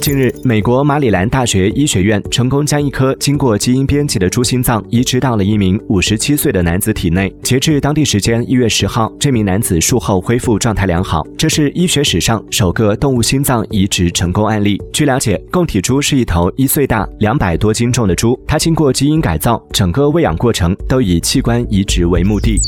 近日，美国马里兰大学医学院成功将一颗经过基因编辑的猪心脏移植到了一名五十七岁的男子体内。截至当地时间一月十号，这名男子术后恢复状态良好，这是医学史上首个动物心脏移植成功案例。据了解，供体猪是一头一岁大、两百多斤重的猪，它经过基因改造，整个喂养过程都以器官移植为目的。